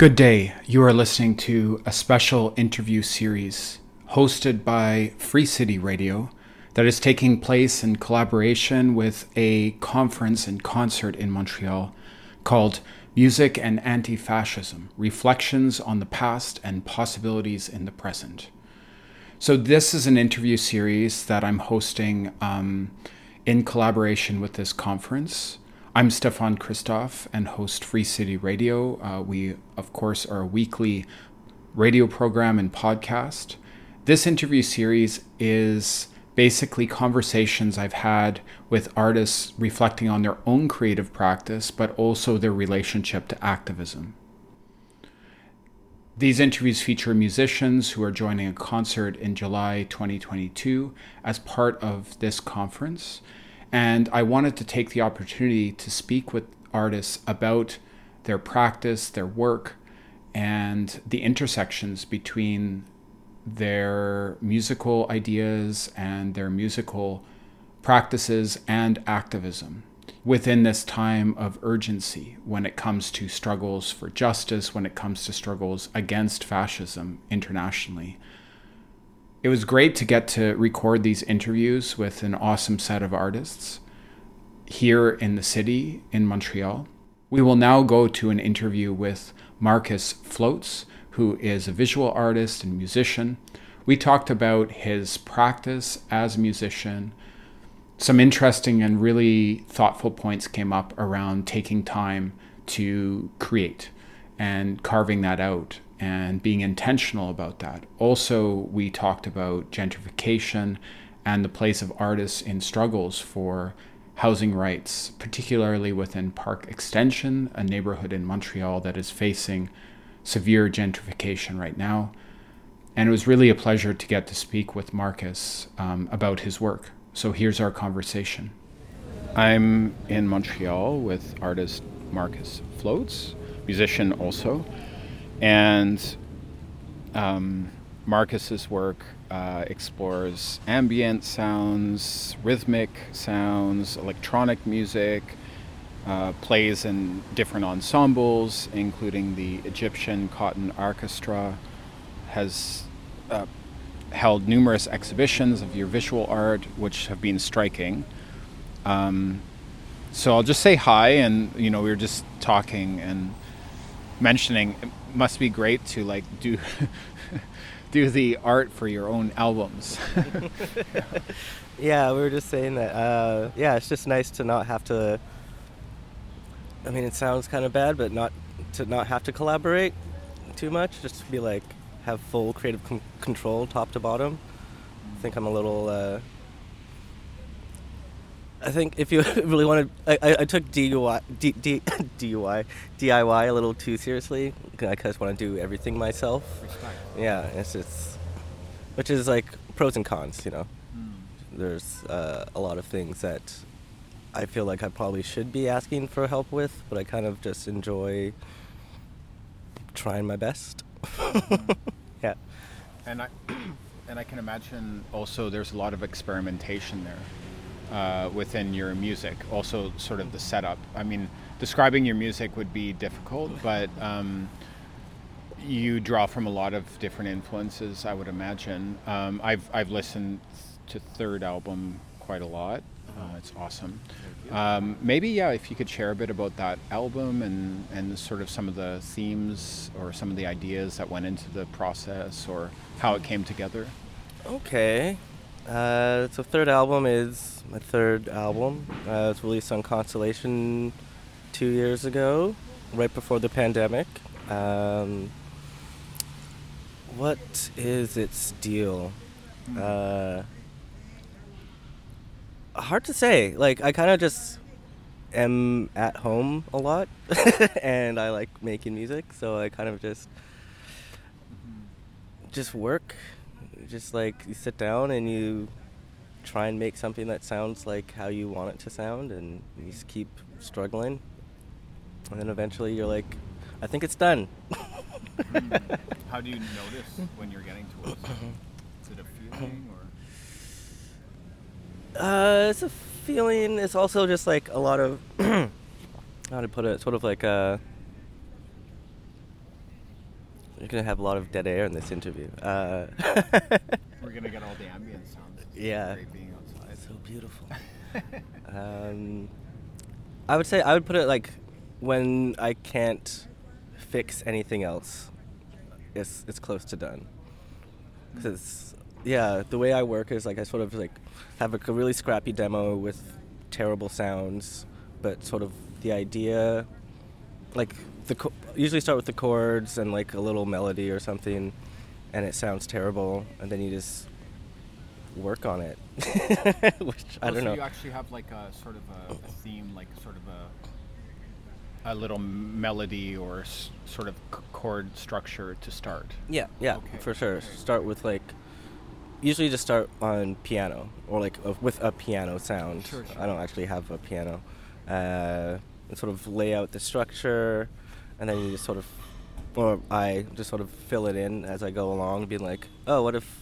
Good day. You are listening to a special interview series hosted by Free City Radio that is taking place in collaboration with a conference and concert in Montreal called Music and Anti Fascism Reflections on the Past and Possibilities in the Present. So, this is an interview series that I'm hosting um, in collaboration with this conference. I'm Stefan Christoff and host Free City Radio. Uh, we, of course, are a weekly radio program and podcast. This interview series is basically conversations I've had with artists reflecting on their own creative practice, but also their relationship to activism. These interviews feature musicians who are joining a concert in July 2022 as part of this conference and I wanted to take the opportunity to speak with artists about their practice, their work, and the intersections between their musical ideas and their musical practices and activism within this time of urgency when it comes to struggles for justice, when it comes to struggles against fascism internationally it was great to get to record these interviews with an awesome set of artists here in the city in Montreal. We will now go to an interview with Markus Floats, who is a visual artist and musician. We talked about his practice as a musician. Some interesting and really thoughtful points came up around taking time to create and carving that out and being intentional about that. Also, we talked about gentrification and the place of artists in struggles for housing rights, particularly within Park Extension, a neighborhood in Montreal that is facing severe gentrification right now. And it was really a pleasure to get to speak with Markus um, about his work. So here's our conversation. I'm in Montreal with artist Markus Floats, musician also. And um, Markus's work uh, explores ambient sounds, rhythmic sounds, electronic music, uh, plays in different ensembles, including the Egyptian Cotton Orchestra, has uh, held numerous exhibitions of your visual art, which have been striking. Um, so I'll just say hi, and you know we were just talking and mentioning must be great to like do do the art for your own albums. yeah, we were just saying that. Uh, yeah, it's just nice to not have to. I mean, it sounds kind of bad, but not to not have to collaborate too much. Just to be like have full creative control, top to bottom. I think I'm a little. Uh, I think if you really want to, I, I took DUI, D, D, DUI, DIY a little too seriously. I just want to do everything myself. Respect. Yeah, it's just, which is like pros and cons, you know. Mm. There's uh, a lot of things that I feel like I probably should be asking for help with, but I kind of just enjoy trying my best. mm. Yeah. And I, and I can imagine also there's a lot of experimentation there uh, within your music. Also, sort of the setup. I mean, describing your music would be difficult, but um, you draw from a lot of different influences. I would imagine. Um, I've I've listened to third album quite a lot. Uh, it's awesome. Um, maybe yeah, if you could share a bit about that album and and sort of some of the themes or some of the ideas that went into the process or how it came together. Okay. Uh, so third album is my third album. Uh, it was released on Constellation two years ago, right before the pandemic. Um, what is its deal? Uh, hard to say. Like I kind of just am at home a lot, and I like making music, so I kind of just just work just like you sit down and you try and make something that sounds like how you want it to sound, and you just keep struggling, and then eventually you're like, I think it's done. How do you notice when you're getting to it? Is it a feeling or? Uh, it's a feeling. It's also just like a lot of how to put it, sort of like a You're gonna have a lot of dead air in this interview. Uh, We're gonna get all the ambient sounds. It's Yeah. Being outside. so beautiful. um, I would say I would put it like when I can't fix anything else, it's it's close to done. Because yeah, the way I work is like I sort of like have a really scrappy demo with terrible sounds, but sort of the idea, like the co- usually start with the chords and like a little melody or something, and it sounds terrible, and then you just work on it, which I don't so know. you actually have like a sort of a, a theme, like sort of a a little melody or s- sort of c- chord structure to start. Yeah, yeah, Okay. for sure. Start with like, usually just start on piano or like a, with a piano sound. Sure, sure. I don't actually have a piano. Uh, and sort of lay out the structure, and then you just sort of, or I just sort of fill it in as I go along, being like, oh, what if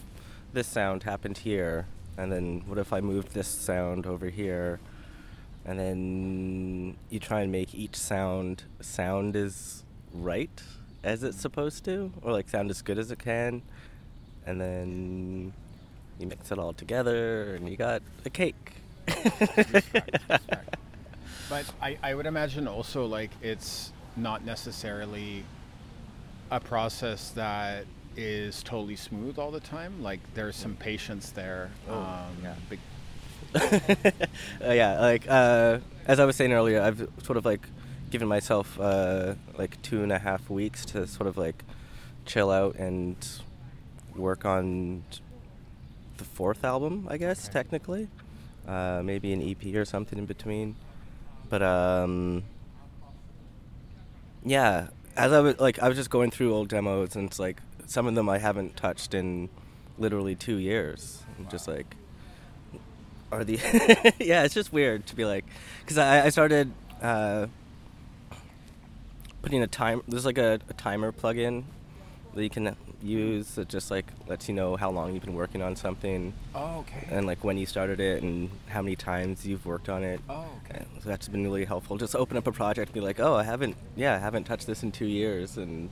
this sound happened here, and then what if I moved this sound over here, and then you try and make each sound sound as right as it's supposed to, or like sound as good as it can, and then you mix it all together, and you got a cake. But I, I would imagine also like it's not necessarily a process that is totally smooth all the time. Like there's some patience there. Oh, um, yeah. big- uh, yeah, like uh, as I was saying earlier, I've sort of like given myself uh, like two and a half weeks to sort of like chill out and work on the fourth album, I guess Okay. technically, uh, maybe an EP or something in between. But um, yeah, as I was like, I was just going through old demos, and it's like some of them I haven't touched in literally two years. I'm just like, are the yeah it's just weird to be like because I, I started uh, putting a time there's like a, a timer plug-in that you can use that just like lets you know how long you've been working on something Oh, okay. and like when you started it and how many times you've worked on it oh, okay. and so that's been really helpful just open up a project and be like oh i haven't yeah i haven't touched this in two years and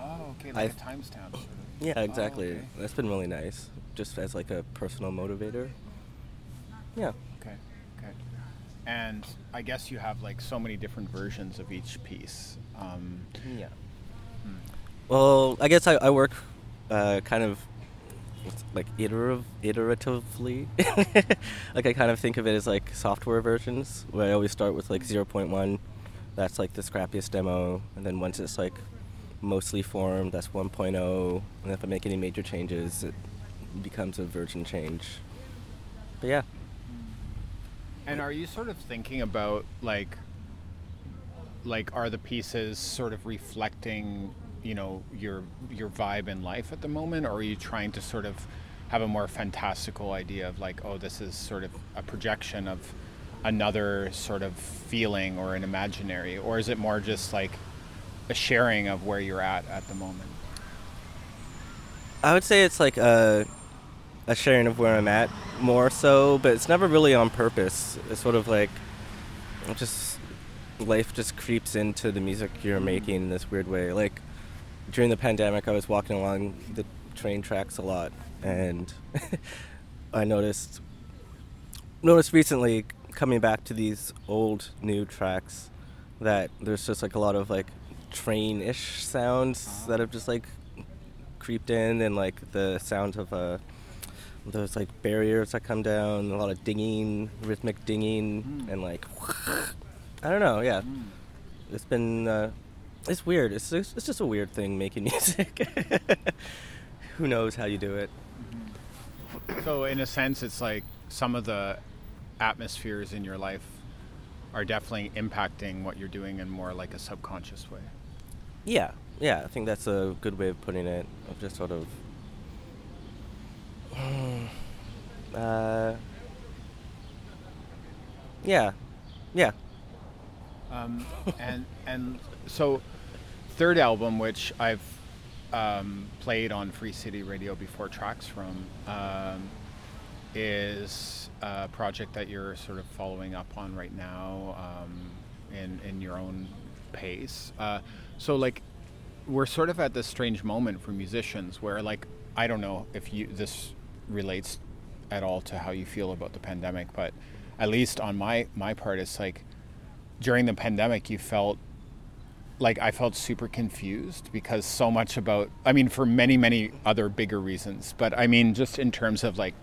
Oh, okay. Like a I- timestamp. Sort of. yeah Oh, exactly okay. that's been really nice just as like a personal motivator yeah Okay. Okay. And I guess you have like so many different versions of each piece. Um, Yeah. hmm. Well, I guess I, I work uh, kind of like iterative, iteratively. like I kind of think of it as like software versions, where I always start with like 0.1. That's like the scrappiest demo, and then once it's like mostly formed, that's 1.0. And if I make any major changes, it becomes a version change. But yeah. And are you sort of thinking about like like are the pieces sort of reflecting, you know, your your vibe in life at the moment or are you trying to sort of have a more fantastical idea of like oh this is sort of a projection of another sort of feeling or an imaginary or is it more just like a sharing of where you're at at the moment? I would say it's like a, a sharing of where I'm at more so, but it's never really on purpose. It's sort of like just life just creeps into the music you're making in this weird way. Like during the pandemic, I was walking along the train tracks a lot, and I noticed noticed recently coming back to these old new tracks that there's just like a lot of like train-ish sounds that have just like creeped in and like the sound of uh those like barriers that come down a lot of dinging rhythmic dinging Mm. and like i don't know yeah Mm. it's been uh it's weird. It's just, it's just a weird thing making music. Who knows how you do it. So in a sense, it's like some of the atmospheres in your life are definitely impacting what you're doing in more like a subconscious way. yeah. Yeah i think that's a good way of putting it. Of just sort of uh yeah. Yeah. Um, and and so third album, which I've um, played on Free City Radio before tracks from, um, is a project that you're sort of following up on right now um, in in your own pace. Uh, so like, we're sort of at this strange moment for musicians where like I don't know if you this relates at all to how you feel about the pandemic, but at least on my my part it's like during the pandemic you felt like I felt super confused because so much about I mean for many many other bigger reasons, but I mean just in terms of like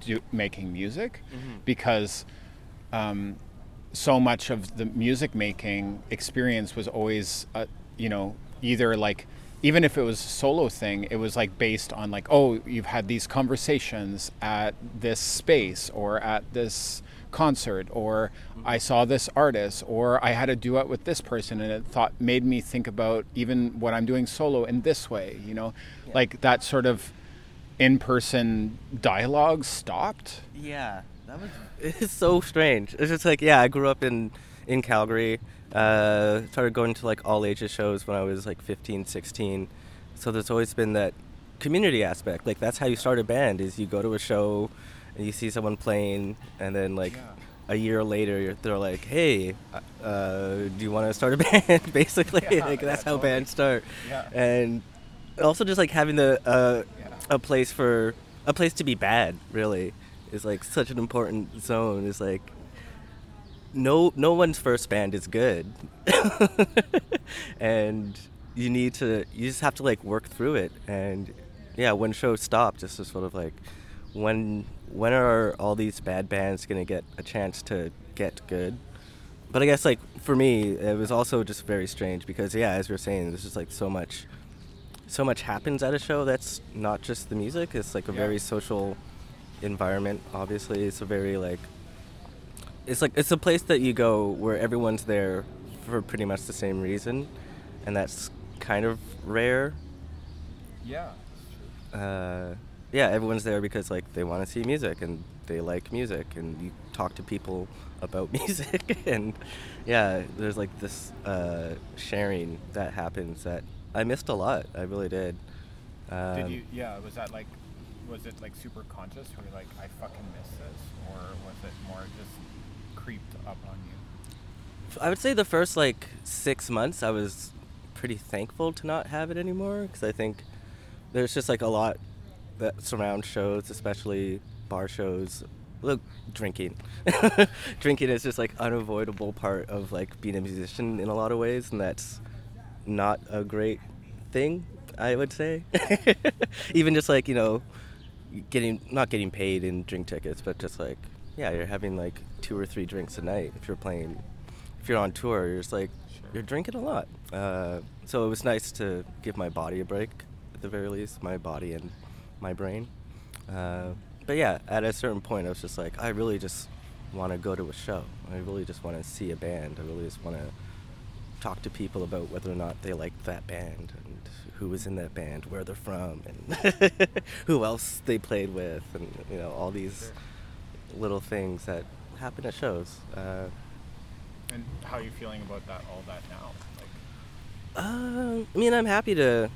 do, making music mm-hmm. because um, so much of the music making experience was always uh, you know either like even if it was a solo thing, it was like based on like, oh, you've had these conversations at this space or at this concert or I saw this artist or I had a duet with this person and it thought made me think about even what I'm doing solo in this way, you know? Yeah. Like that sort of in-person dialogue stopped. Yeah. That was it's so strange. It's just like, yeah, I grew up in in Calgary uh, started going to like all ages shows when I was like 15, 16. So there's always been that community aspect. Like that's how you start a band is you go to a show and you see someone playing and then like yeah. a year later they're like, "Hey, uh, do you want to start a band?" Basically, yeah, like that's yeah, how totally. bands start. Yeah. And also just like having the uh, a place for a place to be bad really is like such an important zone is like no no one's first band is good and you need to you just have to like work through it and yeah when shows stop just to sort of like when when are all these bad bands gonna get a chance to get good but i guess like for me it was also just very strange because yeah as are saying there's just like so much so much happens at a show that's not just the music it's like a yeah. very social environment obviously it's a very like it's like it's a place that you go where everyone's there for pretty much the same reason, and that's kind of rare. Yeah. Uh, yeah, everyone's there because like they want to see music and they like music, and you talk to people about music, and yeah, there's like this uh, sharing that happens that I missed a lot. I really did. Um, did you? Yeah. Was that like? Was it like super conscious? Where you're like, I fucking miss this, or was it more just creeped up on you? I would say the first like six months, I was pretty thankful to not have it anymore because I think there's just like a lot that surround shows, especially bar shows. Look, drinking. drinking is just like unavoidable part of like being a musician in a lot of ways, and that's not a great thing. I would say, even just like you know, getting not getting paid in drink tickets, but just like yeah, you're having like two or three drinks a night if you're playing. If you're on tour, you're just like sure. you're drinking a lot. Uh, so it was nice to give my body a break, at the very least, my body and my brain. Uh, but yeah, at a certain point, I was just like, I really just want to go to a show. I really just want to see a band. I really just want to talk to people about whether or not they like that band and who was in that band, where they're from, and who else they played with, and you know all these little things that happen at shows. Uh, and how are you feeling about that? All that now? Like, uh, I mean, I'm happy to.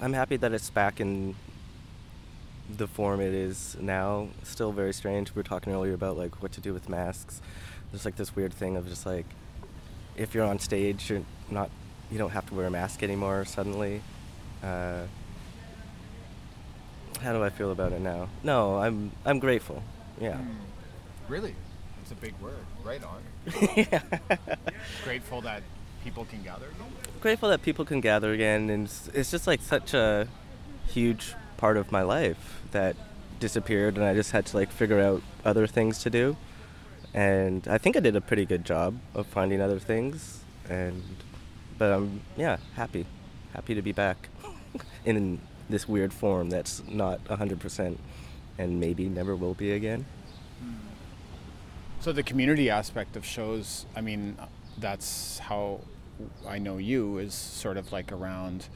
I'm happy that it's back in the form it is now. Still very strange. We were talking earlier about like what to do with masks. There's like this weird thing of just like if you're on stage, you're not. You don't have to wear a mask anymore suddenly. Uh, how do I feel about it now? No, I'm I'm grateful. Yeah. Mm, really? It's a big word. Right on. yeah. Grateful that people can gather? Grateful that people can gather again. And it's, it's just like such a huge part of my life that disappeared and I just had to like figure out other things to do. And I think I did a pretty good job of finding other things. And, but I'm, yeah, happy. Happy to be back in this weird form that's not 100% and maybe never will be again. So the community aspect of shows, I mean, that's how I know you is sort of like around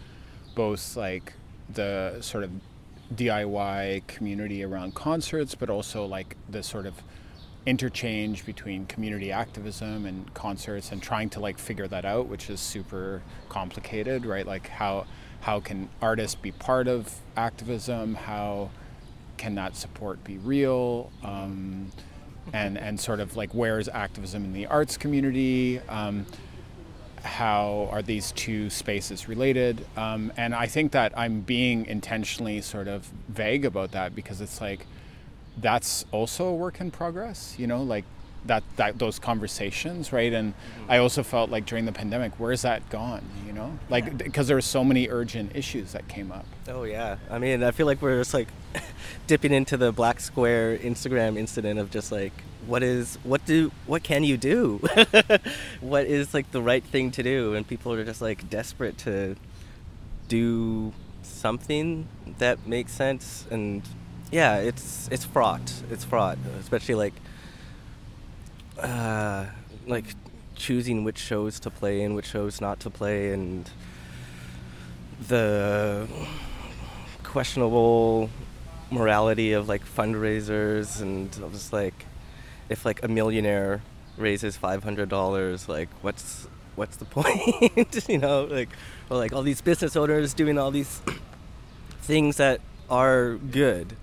both like the sort of DIY community around concerts, but also like the sort of interchange between community activism and concerts and trying to like figure that out, which is super complicated, right? Like how how can artists be part of activism? How can that support be real? Um, and and sort of like where is activism in the arts community? Um, how are these two spaces related? Um, and I think that I'm being intentionally sort of vague about that because it's like that's also a work in progress. You know, like that that those conversations, right? And mm-hmm. I also felt like during the pandemic, where's that gone? You know, like because yeah. there were so many urgent issues that came up. Oh yeah, I mean, I feel like we're just like dipping into the black square Instagram incident of just like what is what do what can you do? What is like the right thing to do? And people are just like desperate to do something that makes sense. And yeah it's it's fraught. It's fraught especially like uh like choosing which shows to play and which shows not to play. And the questionable morality of like fundraisers. And I was like if like a millionaire raises five hundred dollars, like what's what's the point? you know, like or like all these business owners doing all these things that are good,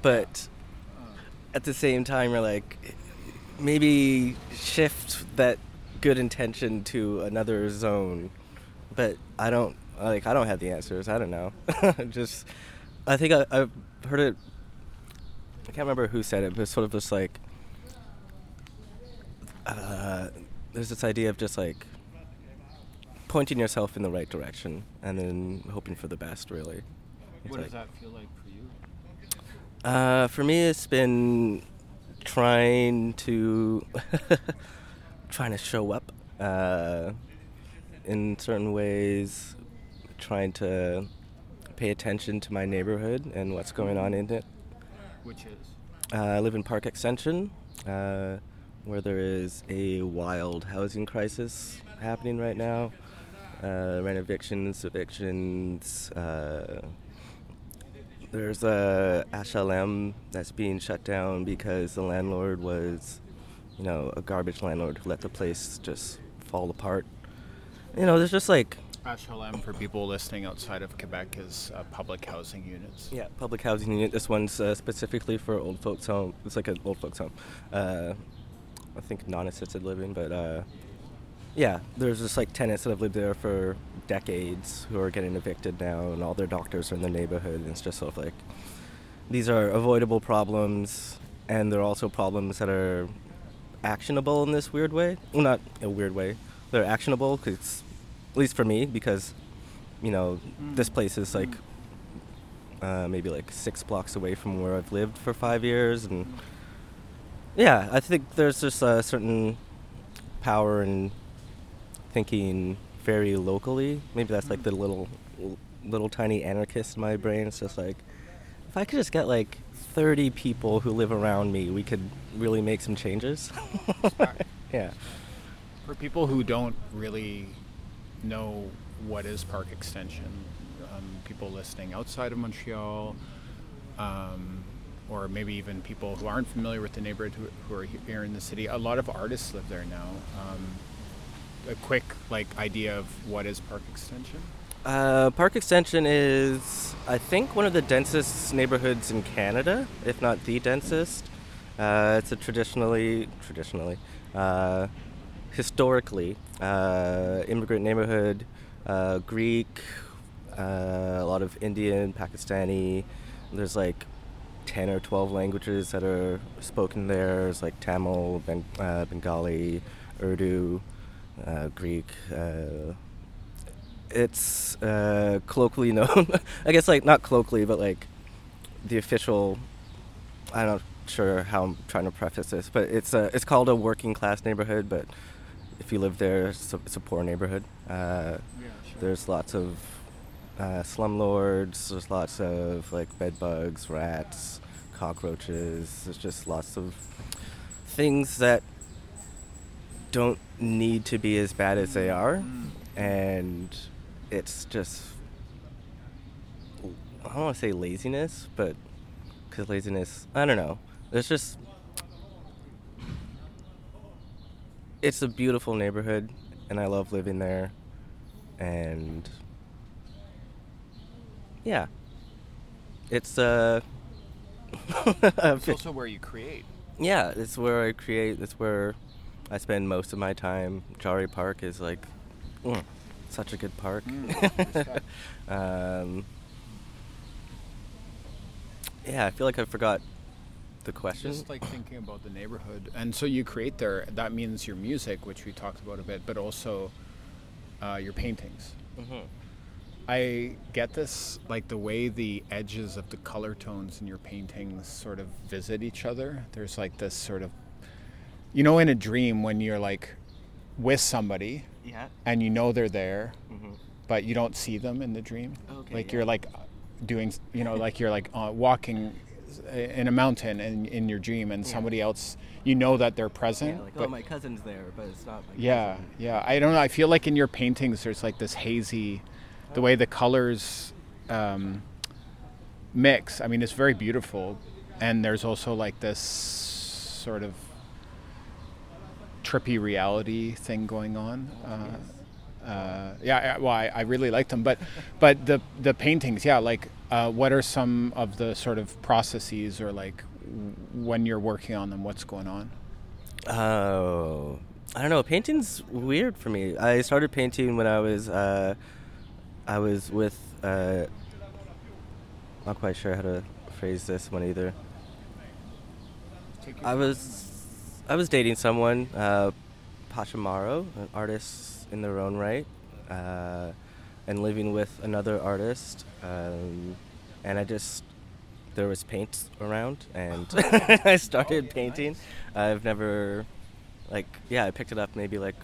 but at the same time, you're like maybe shift that good intention to another zone. But I don't like I don't have the answers. I don't know. just I think I, I've heard it. I can't remember who said it, but it's sort of just like uh, there's this idea of just like pointing yourself in the right direction and then hoping for the best, really. It's what like, does that feel like for you? Uh, for me, it's been trying to trying to show up uh, in certain ways, trying to pay attention to my neighborhood and what's going on in it. Which is? Uh, I live in Park Extension. Uh, where there is a wild housing crisis happening right now. Uh, rent evictions, evictions. Uh, there's a HLM that's being shut down because the landlord was, you know, a garbage landlord who let the place just fall apart. You know, there's just like HLM for people listening outside of Quebec is uh, public housing units. Yeah, public housing unit. This one's uh, specifically for old folks home. It's like an old folks home. I think non-assisted living, but uh, yeah, there's just like tenants that have lived there for decades who are getting evicted now, and all their doctors are in the neighborhood. And it's just sort of like these are avoidable problems, and they're also problems that are actionable in this weird way. Well, not a weird way. They're actionable because, at least for me, because you know mm. this place is like uh, maybe like six blocks away from where I've lived for five years, and yeah, I think there's just a certain power in thinking very locally. Maybe that's like the little, little tiny anarchist in my brain. It's just like, if I could just get like 30 people who live around me, we could really make some changes. yeah. For people who don't really know what is Park Extension, um, people listening outside of Montreal, um, or maybe even people who aren't familiar with the neighborhood who, who are here in the city. A lot of artists live there now. Um, a quick like idea of what is Park Extension? Uh, Park Extension is, I think, one of the densest neighborhoods in Canada, if not the densest. Uh, it's a traditionally, traditionally, uh, historically, uh, immigrant neighborhood, uh, Greek, uh, a lot of Indian, Pakistani. There's like 10 or 12 languages that are spoken there. It's like Tamil, ben- uh, Bengali, Urdu, uh, Greek. Uh, it's uh, colloquially known, I guess, like not colloquially, but like the official. I'm not sure how I'm trying to preface this, but it's a, it's called a working class neighborhood. But if you live there, it's a, it's a poor neighborhood. Uh, yeah, sure. There's lots of uh, slumlords. There's lots of like bed bugs, rats, cockroaches. There's just lots of things that don't need to be as bad as they are, and it's just I don't want to say laziness, but because laziness, I don't know. There's just it's a beautiful neighborhood, and I love living there, and yeah. It's uh it's also where you create. Yeah, it's where I create. It's where I spend most of my time. Jarry Park is like mm, such a good park. Mm, um, yeah, I feel like I forgot the question. Just like thinking about the neighborhood, and so you create there. That means your music, which we talked about a bit, but also uh, your paintings. hmm I get this, like the way the edges of the color tones in your paintings sort of visit each other. There's like this sort of, you know, in a dream when you're like with somebody Yeah. and you know they're there, hmm but you don't see them in the dream. Okay, like yeah. you're like doing, you know, like you're like uh, walking in a mountain in, in your dream, and Yeah. somebody else, you know that they're present. Yeah, like but oh, my cousin's there, but it's not. Yeah, cousin. yeah. I don't know. I feel like in your paintings, there's like this hazy, the way the colors um, mix. I mean, it's very beautiful, and there's also like this sort of trippy reality thing going on. Uh, uh, yeah, well, I, I really like them, but but the the paintings, yeah. Like, uh, what are some of the sort of processes, or like when you're working on them, what's going on? Oh, I don't know. Painting's weird for me. I started painting when I was uh, I was with uh, not quite sure how to phrase this one either. I was I was dating someone, uh, Pachamaro, an artist in their own right, uh, and living with another artist. Um, and I just there was paint around, and I started painting. I've never like yeah, I picked it up maybe like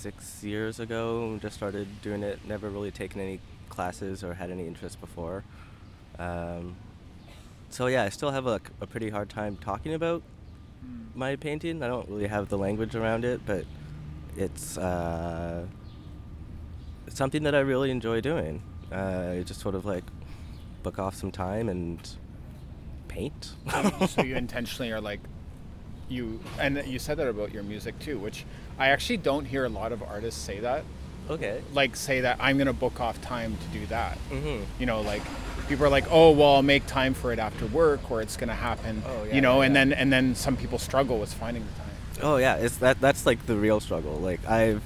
six years ago. Just started doing it. Never really taken any classes or had any interest before. Um, so yeah, I still have like a pretty hard time talking about my painting. I don't really have the language around it, but it's uh, something that I really enjoy doing. Uh, I just sort of like book off some time and paint. so you intentionally are like you and you said that about your music too which i actually don't hear a lot of artists say that okay. like say that i'm going to book off time to do that Mm-hmm. you know like people are like oh well i'll make time for it after work or it's going to happen Oh, yeah, you know yeah, and yeah. then and then some people struggle with finding the time Oh yeah, it's that that's like the real struggle. Like I've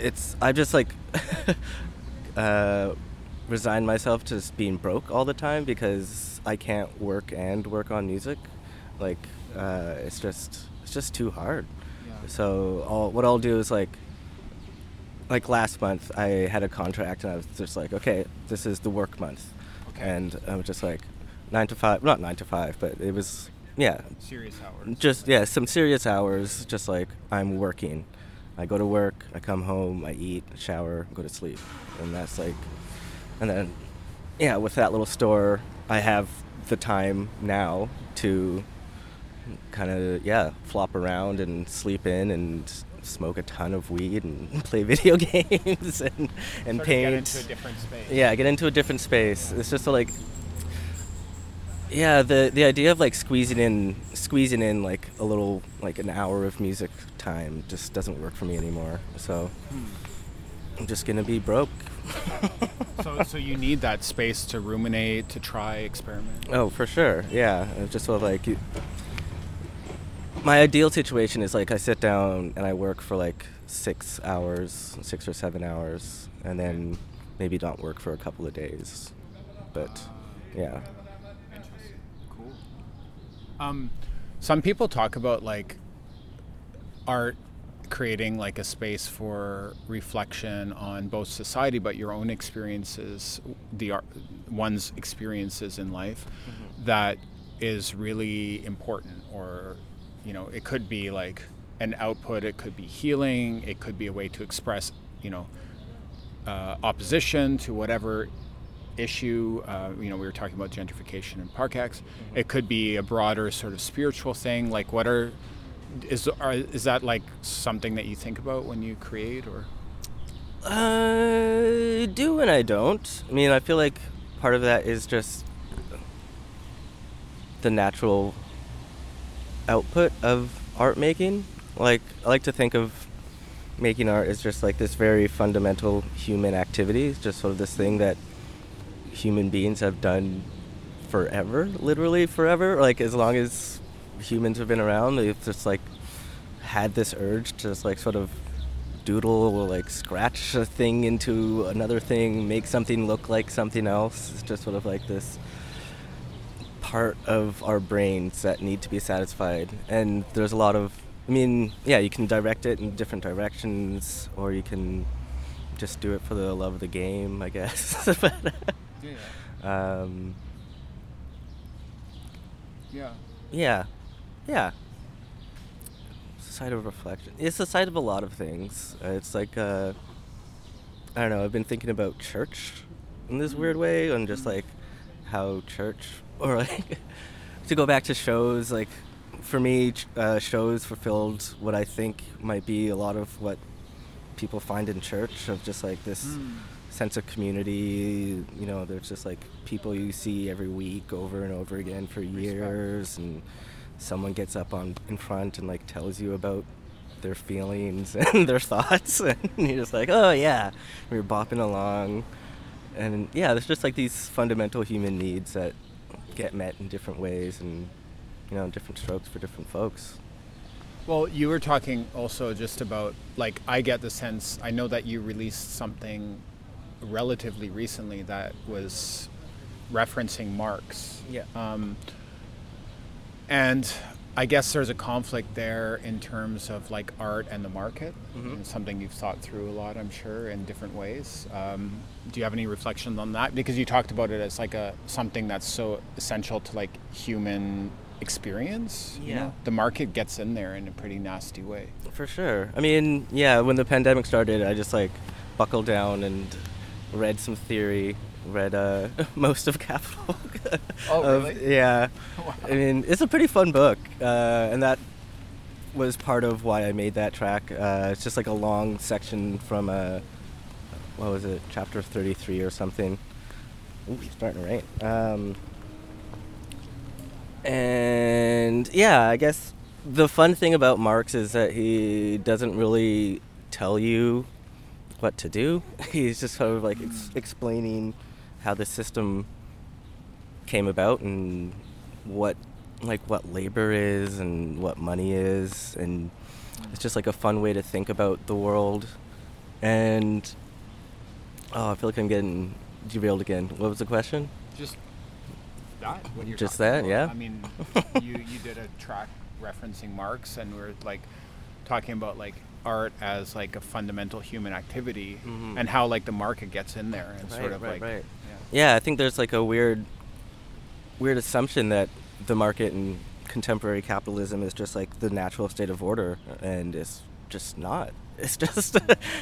it's I've just like uh resigned myself to just being broke all the time because I can't work and work on music. Like uh it's just it's just too hard. Yeah. So all what I'll do is like like last month I had a contract and I was just like, okay, this is the work month. Okay. And I was just like nine to five not nine to five, but it was yeah, serious hours just yeah, some serious hours. Just like I'm working. I go to work. I come home. I eat, shower, go to sleep, and that's like, and then, yeah, with that little store, I have the time now to kind of yeah flop around and sleep in and smoke a ton of weed and play video games and and Sort paint. get into a different space Yeah, get into a different space. It's just like yeah, the the idea of like squeezing in squeezing in like a little like an hour of music time just doesn't work for me anymore. So hmm. I'm just gonna be broke. so so you need that space to ruminate to try experiment Oh, for sure. Yeah, just sort of like you, my ideal situation is like I sit down and I work for like six hours, six or seven hours, and then maybe don't work for a couple of days. But yeah. Interesting. Cool. Um, some people talk about like art creating like a space for reflection on both society but your own experiences the art one's experiences in life that is really important or you know it could be like an output it could be healing it could be a way to express you know uh, opposition to whatever issue. Uh, you know, we were talking about gentrification and Park X. It could be a broader sort of spiritual thing. Like, what are is are, is that like something that you think about when you create, or I do and I don't. I mean, I feel like part of that is just the natural output of art making. Like, I like to think of making art as just like this very fundamental human activity. It's just sort of this thing that human beings have done forever, literally forever. Like, as long as humans have been around, they've just like had this urge to just like sort of doodle or like scratch a thing into another thing, make something look like something else. It's just sort of like this part of our brains that need to be satisfied. And there's a lot of, I mean, yeah, you can direct it in different directions, or you can just do it for the love of the game, I guess. but, yeah. um, Yeah. yeah, yeah. It's a side of reflection. It's a side of a lot of things. Uh, it's like, uh, I don't know, I've been thinking about church in this weird way, and just like how church, or like, to go back to shows, like, for me, uh, shows fulfilled what I think might be a lot of what people find in church of just like this Hmm. sense of community. You know, there's just like people you see every week over and over again for years, and someone gets up on in front and like tells you about their feelings and their thoughts, and you're just like, oh yeah, and you're bopping along, and yeah, there's just like these fundamental human needs that get met in different ways, and you know, different strokes for different folks. Well, you were talking also just about like I get the sense I know that you released something relatively recently that was referencing Marx. Yeah. Um, and I guess there's a conflict there in terms of like art and the market. Mhm. And something you've thought through a lot, I'm sure, in different ways. Um, do you have any reflections on that? Because you talked about it as like a something that's so essential to like human experience. you Yeah. know? The market gets in there in a pretty nasty way. For sure. I mean, yeah, when the pandemic started, I just like buckled down and read some theory, read uh, most of Capital. Oh, of- really? Yeah. I mean, it's a pretty fun book, uh, and that was part of why I made that track. Uh, it's just like a long section from uh, what was it, chapter 33 or something. Ooh, it's starting to rain. Um, and yeah, I guess the fun thing about Marx is that he doesn't really tell you what to do. He's just sort of like ex- explaining how the system came about and what like what labor is and what money is and it's just like a fun way to think about the world and oh i feel like i'm getting derailed again what was the question Just that. What you're Just that, about. yeah. I mean, you you did a track referencing Marx, and we're like talking about like art as like a fundamental human activity, Mhm. and how like the market gets in there and sort of right, like right. Yeah. i think there's like a weird weird assumption that the market and contemporary capitalism is just like the natural state of order and it's just not. It's just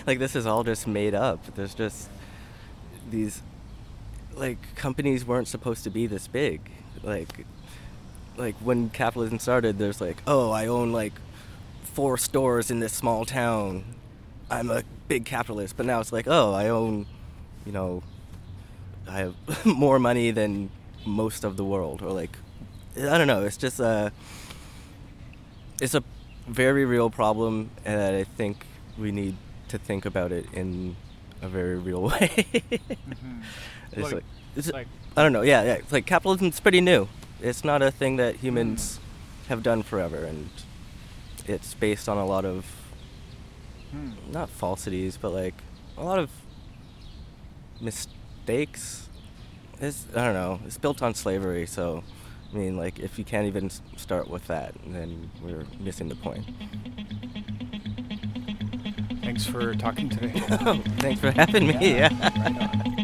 like this is all just made up. There's just these like companies weren't supposed to be this big. Like like when capitalism started there's like oh i own like four stores in this small town. I'm a big capitalist. But now it's like oh i own you know i have more money than most of the world or like i don't know it's just a it's a very real problem and i think we need to think about it in a very real way Mhm. it's Like- like, it's, like- I don't know. Yeah, yeah. It's like capitalism's pretty new. It's not a thing that humans have done forever, and it's based on a lot of Hmm. not falsities, but like a lot of mistakes. It's I don't know. It's built on slavery, so I mean, like if you can't even start with that, then we're missing the point. Thanks for talking today. Thanks for having me. Yeah, yeah. right.